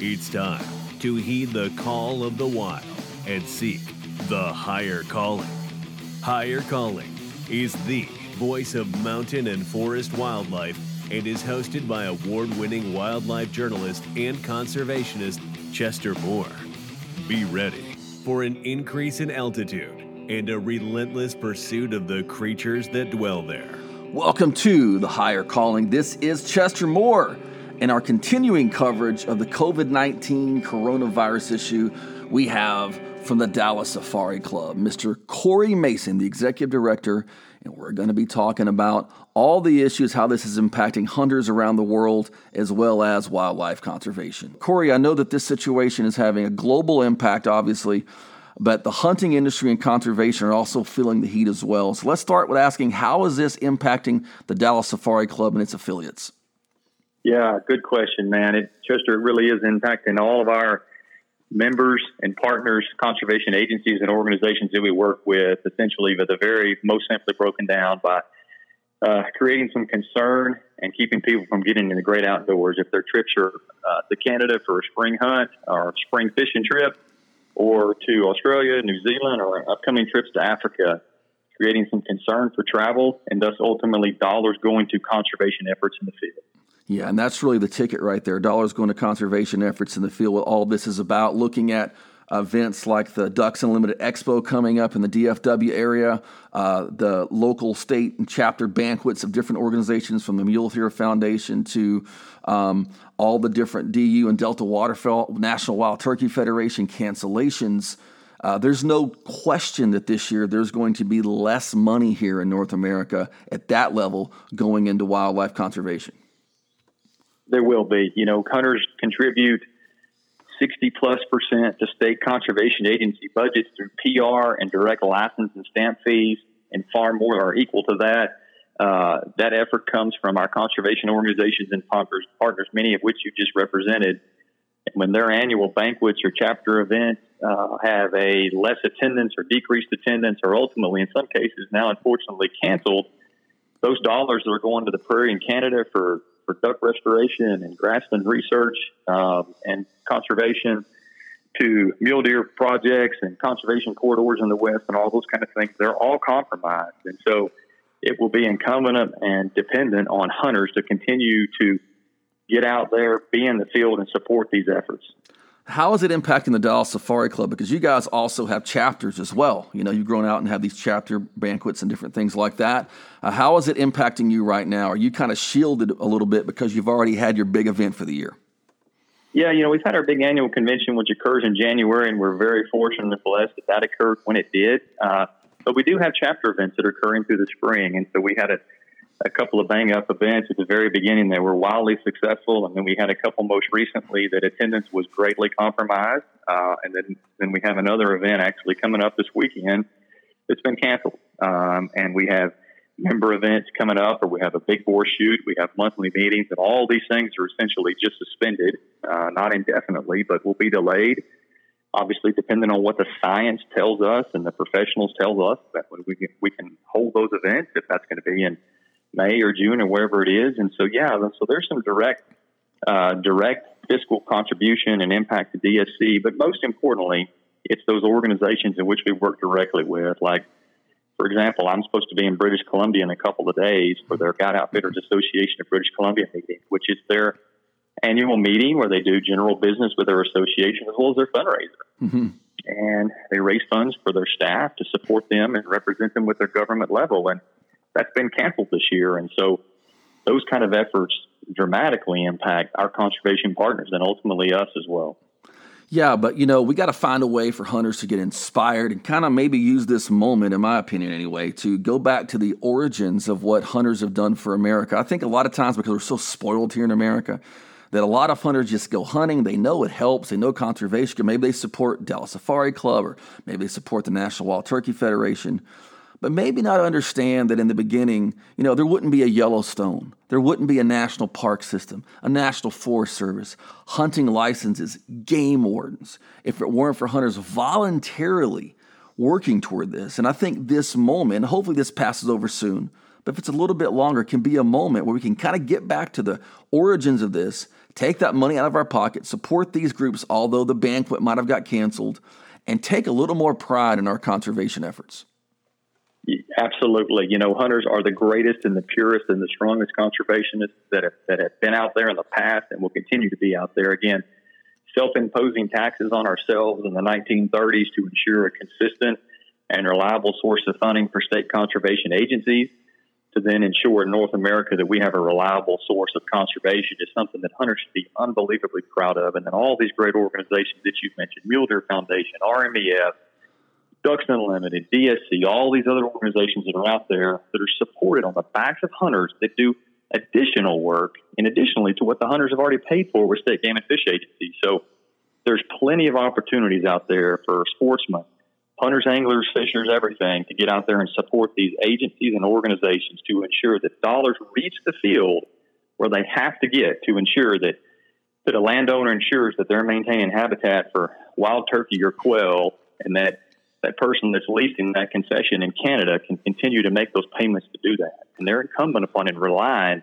It's time to heed the call of the wild and seek the higher calling. Higher Calling is the voice of mountain and forest wildlife and is hosted by award winning wildlife journalist and conservationist Chester Moore. Be ready for an increase in altitude and a relentless pursuit of the creatures that dwell there. Welcome to the Higher Calling. This is Chester Moore. In our continuing coverage of the COVID 19 coronavirus issue, we have from the Dallas Safari Club, Mr. Corey Mason, the executive director, and we're going to be talking about all the issues, how this is impacting hunters around the world, as well as wildlife conservation. Corey, I know that this situation is having a global impact, obviously, but the hunting industry and conservation are also feeling the heat as well. So let's start with asking how is this impacting the Dallas Safari Club and its affiliates? Yeah, good question, man. It Chester, it really is impacting all of our members and partners, conservation agencies and organizations that we work with, essentially, but the very most simply broken down by uh, creating some concern and keeping people from getting in the great outdoors. If their trips are uh, to Canada for a spring hunt or spring fishing trip, or to Australia, New Zealand, or upcoming trips to Africa, creating some concern for travel and thus ultimately dollars going to conservation efforts in the field. Yeah, and that's really the ticket right there. Dollars going to conservation efforts in the field. What all this is about, looking at events like the Ducks Unlimited Expo coming up in the DFW area, uh, the local, state, and chapter banquets of different organizations from the Mule Deer Foundation to um, all the different DU and Delta Waterfowl, National Wild Turkey Federation cancellations. Uh, there's no question that this year there's going to be less money here in North America at that level going into wildlife conservation there will be. You know, hunters contribute 60 plus percent to state conservation agency budgets through PR and direct license and stamp fees, and far more are equal to that. Uh, that effort comes from our conservation organizations and partners, many of which you just represented. when their annual banquets or chapter events uh, have a less attendance or decreased attendance, or ultimately, in some cases, now unfortunately canceled, those dollars that are going to the prairie in Canada for for duck restoration and grassland research um, and conservation to mule deer projects and conservation corridors in the west and all those kind of things. They're all compromised. And so it will be incumbent and dependent on hunters to continue to get out there, be in the field, and support these efforts. How is it impacting the Dallas Safari Club? Because you guys also have chapters as well. You know, you've grown out and have these chapter banquets and different things like that. Uh, how is it impacting you right now? Are you kind of shielded a little bit because you've already had your big event for the year? Yeah, you know, we've had our big annual convention, which occurs in January, and we're very fortunate and blessed that that occurred when it did. Uh, but we do have chapter events that are occurring through the spring, and so we had a a couple of bang up events at the very beginning that were wildly successful, and then we had a couple most recently that attendance was greatly compromised, uh, and then then we have another event actually coming up this weekend that's been canceled, um, and we have member events coming up, or we have a big boar shoot, we have monthly meetings, and all these things are essentially just suspended, uh, not indefinitely, but will be delayed. Obviously, depending on what the science tells us and the professionals tell us, that we can, we can hold those events if that's going to be in May or June or wherever it is. And so, yeah, so there's some direct, uh, direct fiscal contribution and impact to DSC. But most importantly, it's those organizations in which we work directly with. Like, for example, I'm supposed to be in British Columbia in a couple of days for their Guide Outfitters Association of British Columbia meeting, which is their annual meeting where they do general business with their association as well as their fundraiser. Mm-hmm. And they raise funds for their staff to support them and represent them with their government level. And that's been canceled this year. And so those kind of efforts dramatically impact our conservation partners and ultimately us as well. Yeah, but you know, we got to find a way for hunters to get inspired and kind of maybe use this moment, in my opinion anyway, to go back to the origins of what hunters have done for America. I think a lot of times because we're so spoiled here in America, that a lot of hunters just go hunting. They know it helps. They know conservation. Maybe they support Dallas Safari Club or maybe they support the National Wild Turkey Federation but maybe not understand that in the beginning, you know, there wouldn't be a Yellowstone, there wouldn't be a national park system, a national forest service, hunting licenses, game wardens, if it weren't for hunters voluntarily working toward this. And I think this moment, hopefully this passes over soon, but if it's a little bit longer, can be a moment where we can kind of get back to the origins of this, take that money out of our pocket, support these groups, although the banquet might have got canceled, and take a little more pride in our conservation efforts. Absolutely. You know, hunters are the greatest and the purest and the strongest conservationists that have, that have been out there in the past and will continue to be out there. Again, self imposing taxes on ourselves in the 1930s to ensure a consistent and reliable source of funding for state conservation agencies to then ensure in North America that we have a reliable source of conservation is something that hunters should be unbelievably proud of. And then all these great organizations that you've mentioned, Mule Deer Foundation, RMEF, Ducks Unlimited, DSC, all these other organizations that are out there that are supported on the backs of hunters that do additional work and additionally to what the hunters have already paid for with state game and fish agencies. So there's plenty of opportunities out there for sportsmen hunters, anglers, fishers, everything to get out there and support these agencies and organizations to ensure that dollars reach the field where they have to get to ensure that that a landowner ensures that they're maintaining habitat for wild turkey or quail and that that person that's leasing that concession in Canada can continue to make those payments to do that. And they're incumbent upon and relying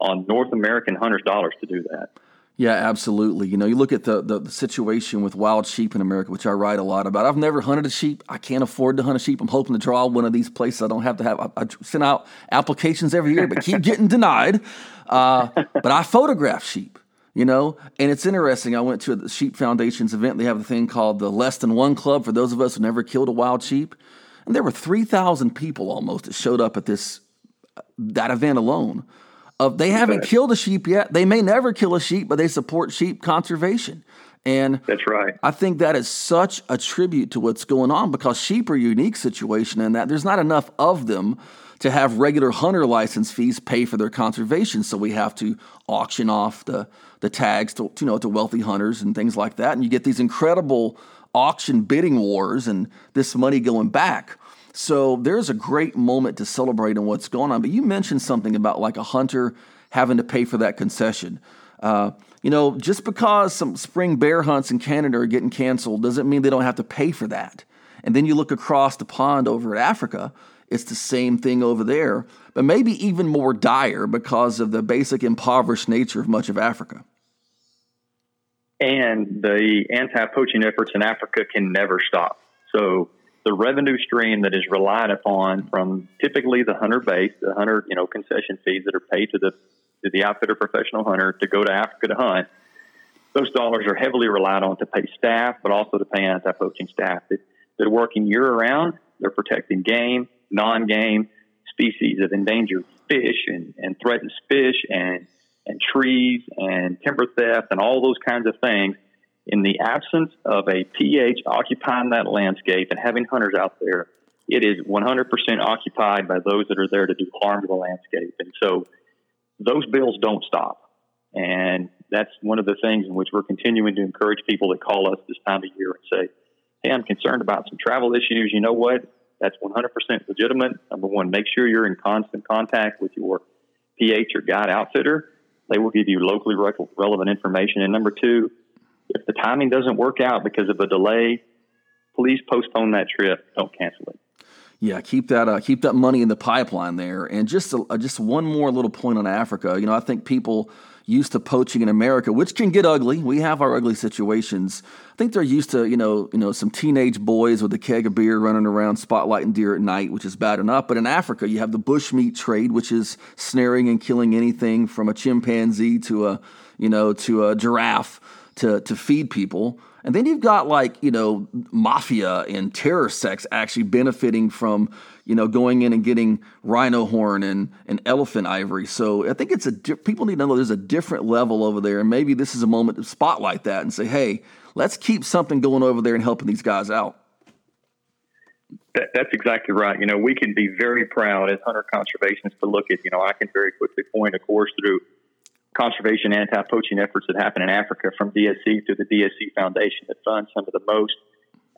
on North American hunters' dollars to do that. Yeah, absolutely. You know, you look at the, the, the, situation with wild sheep in America, which I write a lot about. I've never hunted a sheep. I can't afford to hunt a sheep. I'm hoping to draw one of these places. I don't have to have. I, I send out applications every year, but keep getting denied. Uh, but I photograph sheep. You know, and it's interesting. I went to the Sheep Foundation's event. They have a thing called the Less Than One Club for those of us who never killed a wild sheep, and there were three thousand people almost that showed up at this uh, that event alone of they haven't killed a sheep yet. They may never kill a sheep, but they support sheep conservation. And that's right. I think that is such a tribute to what's going on because sheep are a unique situation in that there's not enough of them to have regular hunter license fees pay for their conservation. So we have to auction off the the tags to you know to wealthy hunters and things like that. And you get these incredible auction bidding wars and this money going back. So there's a great moment to celebrate in what's going on. But you mentioned something about like a hunter having to pay for that concession. Uh, you know, just because some spring bear hunts in Canada are getting canceled doesn't mean they don't have to pay for that. And then you look across the pond over at Africa, it's the same thing over there, but maybe even more dire because of the basic impoverished nature of much of Africa. And the anti poaching efforts in Africa can never stop. So the revenue stream that is relied upon from typically the hunter base, the hunter, you know, concession fees that are paid to the to the outfitter professional hunter to go to Africa to hunt. Those dollars are heavily relied on to pay staff, but also to pay anti-poaching staff that, that are working year round. They're protecting game, non-game species of endangered fish and, and threatened fish and and trees and timber theft and all those kinds of things in the absence of a PH occupying that landscape and having hunters out there, it is 100% occupied by those that are there to do harm to the landscape. And so those bills don't stop. And that's one of the things in which we're continuing to encourage people that call us this time of year and say, Hey, I'm concerned about some travel issues. You know what? That's 100% legitimate. Number one, make sure you're in constant contact with your PH or guide outfitter. They will give you locally relevant information. And number two, if the timing doesn't work out because of a delay, please postpone that trip. Don't cancel it. Yeah, keep that uh, keep that money in the pipeline there. And just uh, just one more little point on Africa. You know, I think people used to poaching in America, which can get ugly. We have our ugly situations. I think they're used to you know you know some teenage boys with a keg of beer running around spotlighting deer at night, which is bad enough. But in Africa, you have the bushmeat trade, which is snaring and killing anything from a chimpanzee to a you know to a giraffe to to feed people. And then you've got like, you know, mafia and terror sects actually benefiting from, you know, going in and getting rhino horn and, and elephant ivory. So I think it's a, people need to know there's a different level over there. And maybe this is a moment to spotlight that and say, hey, let's keep something going over there and helping these guys out. That, that's exactly right. You know, we can be very proud as hunter conservationists to look at, you know, I can very quickly point, of course, through conservation anti-poaching efforts that happen in Africa from DSC to the DSC Foundation that funds some of the most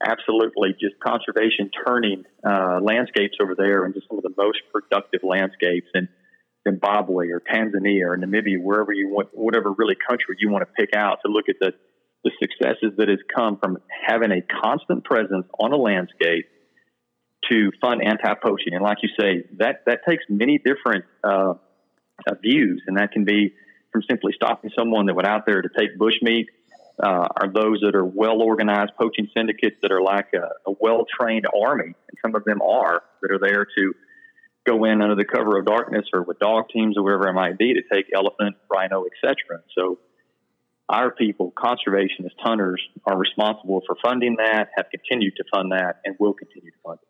absolutely just conservation turning uh, landscapes over there and just some of the most productive landscapes in Zimbabwe or Tanzania or Namibia, wherever you want, whatever really country you want to pick out to look at the, the successes that has come from having a constant presence on a landscape to fund anti-poaching. And like you say, that, that takes many different uh, uh, views, and that can be from simply stopping someone that went out there to take bushmeat uh, are those that are well organized poaching syndicates that are like a, a well trained army, and some of them are that are there to go in under the cover of darkness or with dog teams or wherever it might be to take elephant, rhino, etc. So our people, conservationists, hunters, are responsible for funding that, have continued to fund that, and will continue to fund it.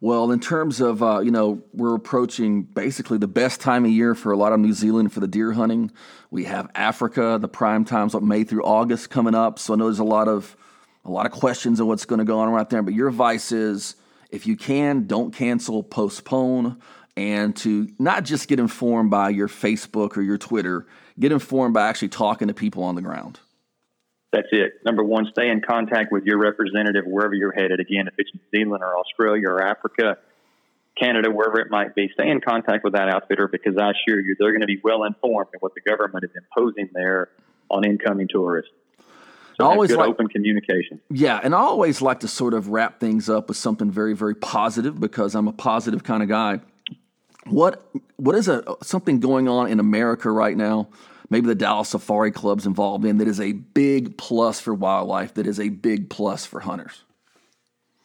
Well, in terms of, uh, you know, we're approaching basically the best time of year for a lot of New Zealand for the deer hunting. We have Africa, the prime times, what May through August coming up. So I know there's a lot of a lot of questions of what's going to go on right there. But your advice is, if you can, don't cancel, postpone, and to not just get informed by your Facebook or your Twitter, get informed by actually talking to people on the ground. That's it. Number one, stay in contact with your representative wherever you're headed. Again, if it's New Zealand or Australia or Africa, Canada, wherever it might be, stay in contact with that outfitter because I assure you they're going to be well informed in what the government is imposing there on incoming tourists. So I always good like, open communication. Yeah, and I always like to sort of wrap things up with something very, very positive because I'm a positive kind of guy. What what is a something going on in America right now maybe the Dallas Safari Club's involved in that is a big plus for wildlife, that is a big plus for hunters?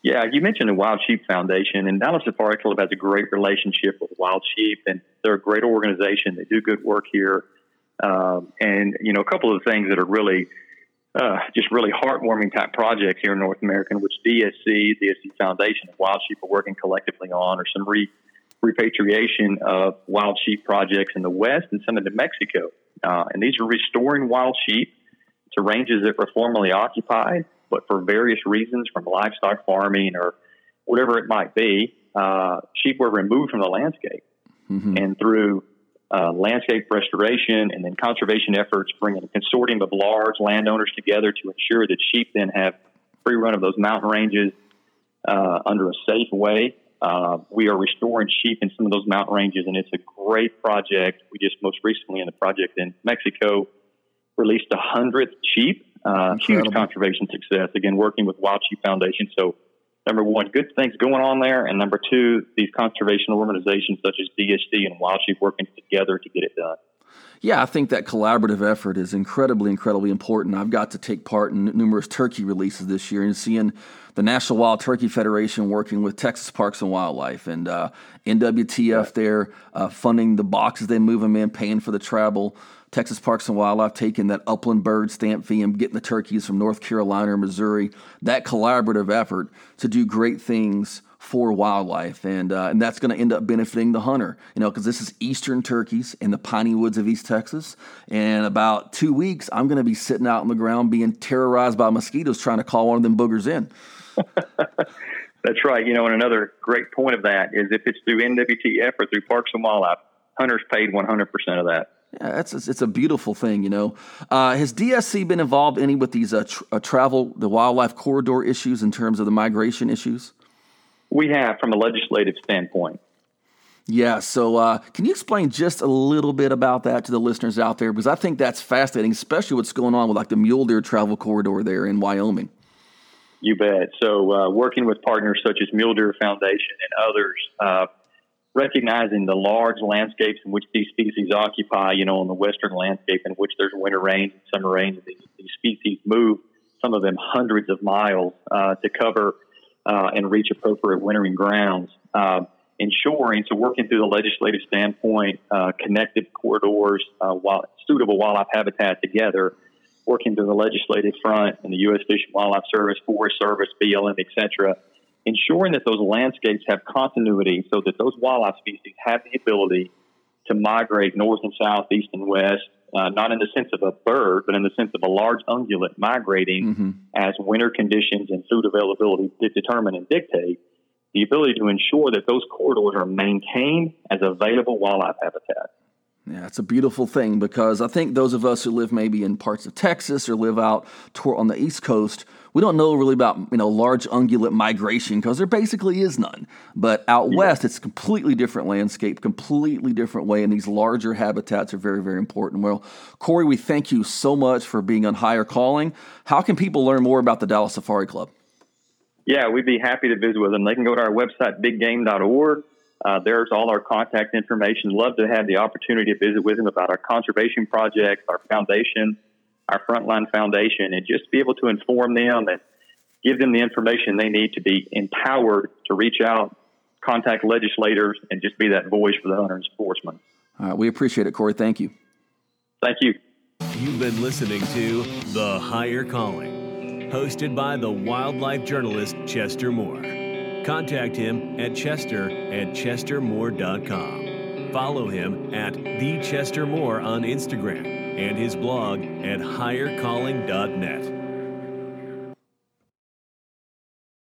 Yeah, you mentioned the Wild Sheep Foundation, and Dallas Safari Club has a great relationship with Wild Sheep, and they're a great organization. They do good work here. Um, and, you know, a couple of the things that are really uh, just really heartwarming type projects here in North America, which DSC, DSC Foundation, and Wild Sheep are working collectively on, or some re- repatriation of wild sheep projects in the West and some into Mexico. Uh, and these are restoring wild sheep to ranges that were formerly occupied, but for various reasons, from livestock farming or whatever it might be, uh, sheep were removed from the landscape. Mm-hmm. And through uh, landscape restoration and then conservation efforts, bringing a consortium of large landowners together to ensure that sheep then have free run of those mountain ranges uh, under a safe way uh, we are restoring sheep in some of those mountain ranges, and it's a great project. We just most recently in the project in Mexico released a hundredth sheep. Uh, huge conservation success. Again, working with Wild Sheep Foundation. So, number one, good things going on there, and number two, these conservation organizations such as DSC and Wild Sheep working together to get it done. Yeah, I think that collaborative effort is incredibly, incredibly important. I've got to take part in numerous turkey releases this year and seeing the National Wild Turkey Federation working with Texas Parks and Wildlife and uh, NWTF there uh, funding the boxes they move them in, paying for the travel. Texas Parks and Wildlife taking that upland bird stamp fee and getting the turkeys from North Carolina or Missouri. That collaborative effort to do great things for wildlife, and uh, and that's going to end up benefiting the hunter. You know, because this is eastern turkeys in the piney woods of East Texas. And about two weeks, I'm going to be sitting out on the ground being terrorized by mosquitoes trying to call one of them boogers in. that's right. You know, and another great point of that is if it's through NWTF or through Parks and Wildlife, hunters paid 100% of that. Yeah, it's it's a beautiful thing, you know. Uh, has DSC been involved any with these uh, tr- uh, travel, the wildlife corridor issues in terms of the migration issues? We have from a legislative standpoint. Yeah, so uh, can you explain just a little bit about that to the listeners out there? Because I think that's fascinating, especially what's going on with like the mule deer travel corridor there in Wyoming. You bet. So, uh, working with partners such as Mule Deer Foundation and others, uh, recognizing the large landscapes in which these species occupy, you know, on the western landscape in which there's winter rains and summer rains, these, these species move, some of them hundreds of miles uh, to cover uh, and reach appropriate wintering grounds. Uh, ensuring, so working through the legislative standpoint, uh, connected corridors, uh, wild, suitable wildlife habitat together, working through the legislative front and the U.S. Fish and Wildlife Service, Forest Service, BLM, etc., ensuring that those landscapes have continuity so that those wildlife species have the ability to migrate north and south, east and west, uh, not in the sense of a bird, but in the sense of a large ungulate migrating mm-hmm. as winter conditions and food availability determine and dictate, the ability to ensure that those corridors are maintained as available wildlife habitat. Yeah, it's a beautiful thing because I think those of us who live maybe in parts of Texas or live out on the East Coast, we don't know really about you know large ungulate migration because there basically is none. But out yeah. west, it's a completely different landscape, completely different way, and these larger habitats are very very important. Well, Corey, we thank you so much for being on Higher Calling. How can people learn more about the Dallas Safari Club? Yeah, we'd be happy to visit with them. They can go to our website, biggame.org Uh, there's all our contact information. Love to have the opportunity to visit with him about our conservation projects, our foundation, our frontline foundation, and just be able to inform them and give them the information they need to be empowered to reach out, contact legislators, and just be that voice for the hunter and sportsman. All right, we appreciate it, Corey. Thank you. Thank you. You've been listening to The Higher Calling, hosted by the wildlife journalist Chester Moore. Contact him at chester at chestermoore.com. Follow him at The Chester Moore on Instagram and his blog at highercalling.net.